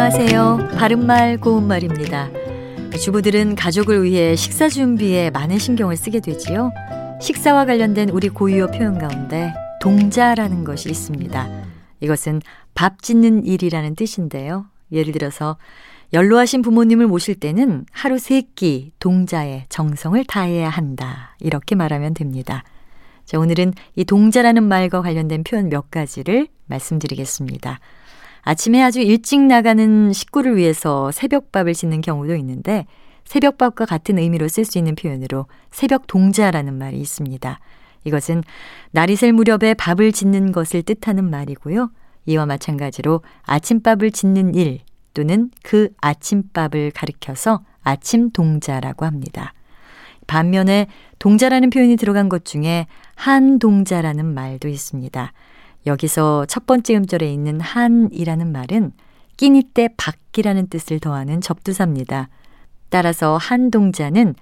안녕하세요. 바른말 고운말입니다. 주부들은 가족을 위해 식사 준비에 많은 신경을 쓰게 되지요. 식사와 관련된 우리 고유어 표현 가운데 동자라는 것이 있습니다. 이것은 밥 짓는 일이라는 뜻인데요. 예를 들어서 연로하신 부모님을 모실 때는 하루 세 끼 동자에 정성을 다해야 한다. 이렇게 말하면 됩니다. 자, 오늘은 이 동자라는 말과 관련된 표현 몇 가지를 말씀드리겠습니다. 아침에 아주 일찍 나가는 식구를 위해서 새벽밥을 짓는 경우도 있는데 새벽밥과 같은 의미로 쓸 수 있는 표현으로 새벽 동자라는 말이 있습니다. 이것은 날이 셀 무렵에 밥을 짓는 것을 뜻하는 말이고요. 이와 마찬가지로 아침밥을 짓는 일 또는 그 아침밥을 가리켜서 아침 동자라고 합니다. 반면에 동자라는 표현이 들어간 것 중에 한 동자라는 말도 있습니다. 여기서 첫 번째 음절에 있는 한이라는 말은 끼니 때 밖이라는 뜻을 더하는 접두사입니다. 따라서 한 동자는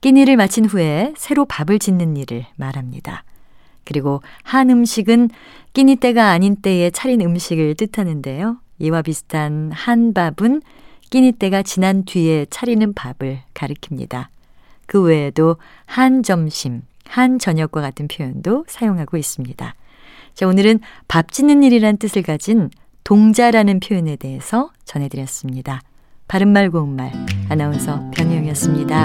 끼니를 마친 후에 새로 밥을 짓는 일을 말합니다. 그리고 한 음식은 끼니 때가 아닌 때에 차린 음식을 뜻하는데요. 이와 비슷한 한 밥은 끼니 때가 지난 뒤에 차리는 밥을 가리킵니다. 그 외에도 한 점심, 한 저녁과 같은 표현도 사용하고 있습니다. 자, 오늘은 밥 짓는 일이란 뜻을 가진 동자라는 표현에 대해서 전해드렸습니다. 바른말 고운말 아나운서 변희영이었습니다.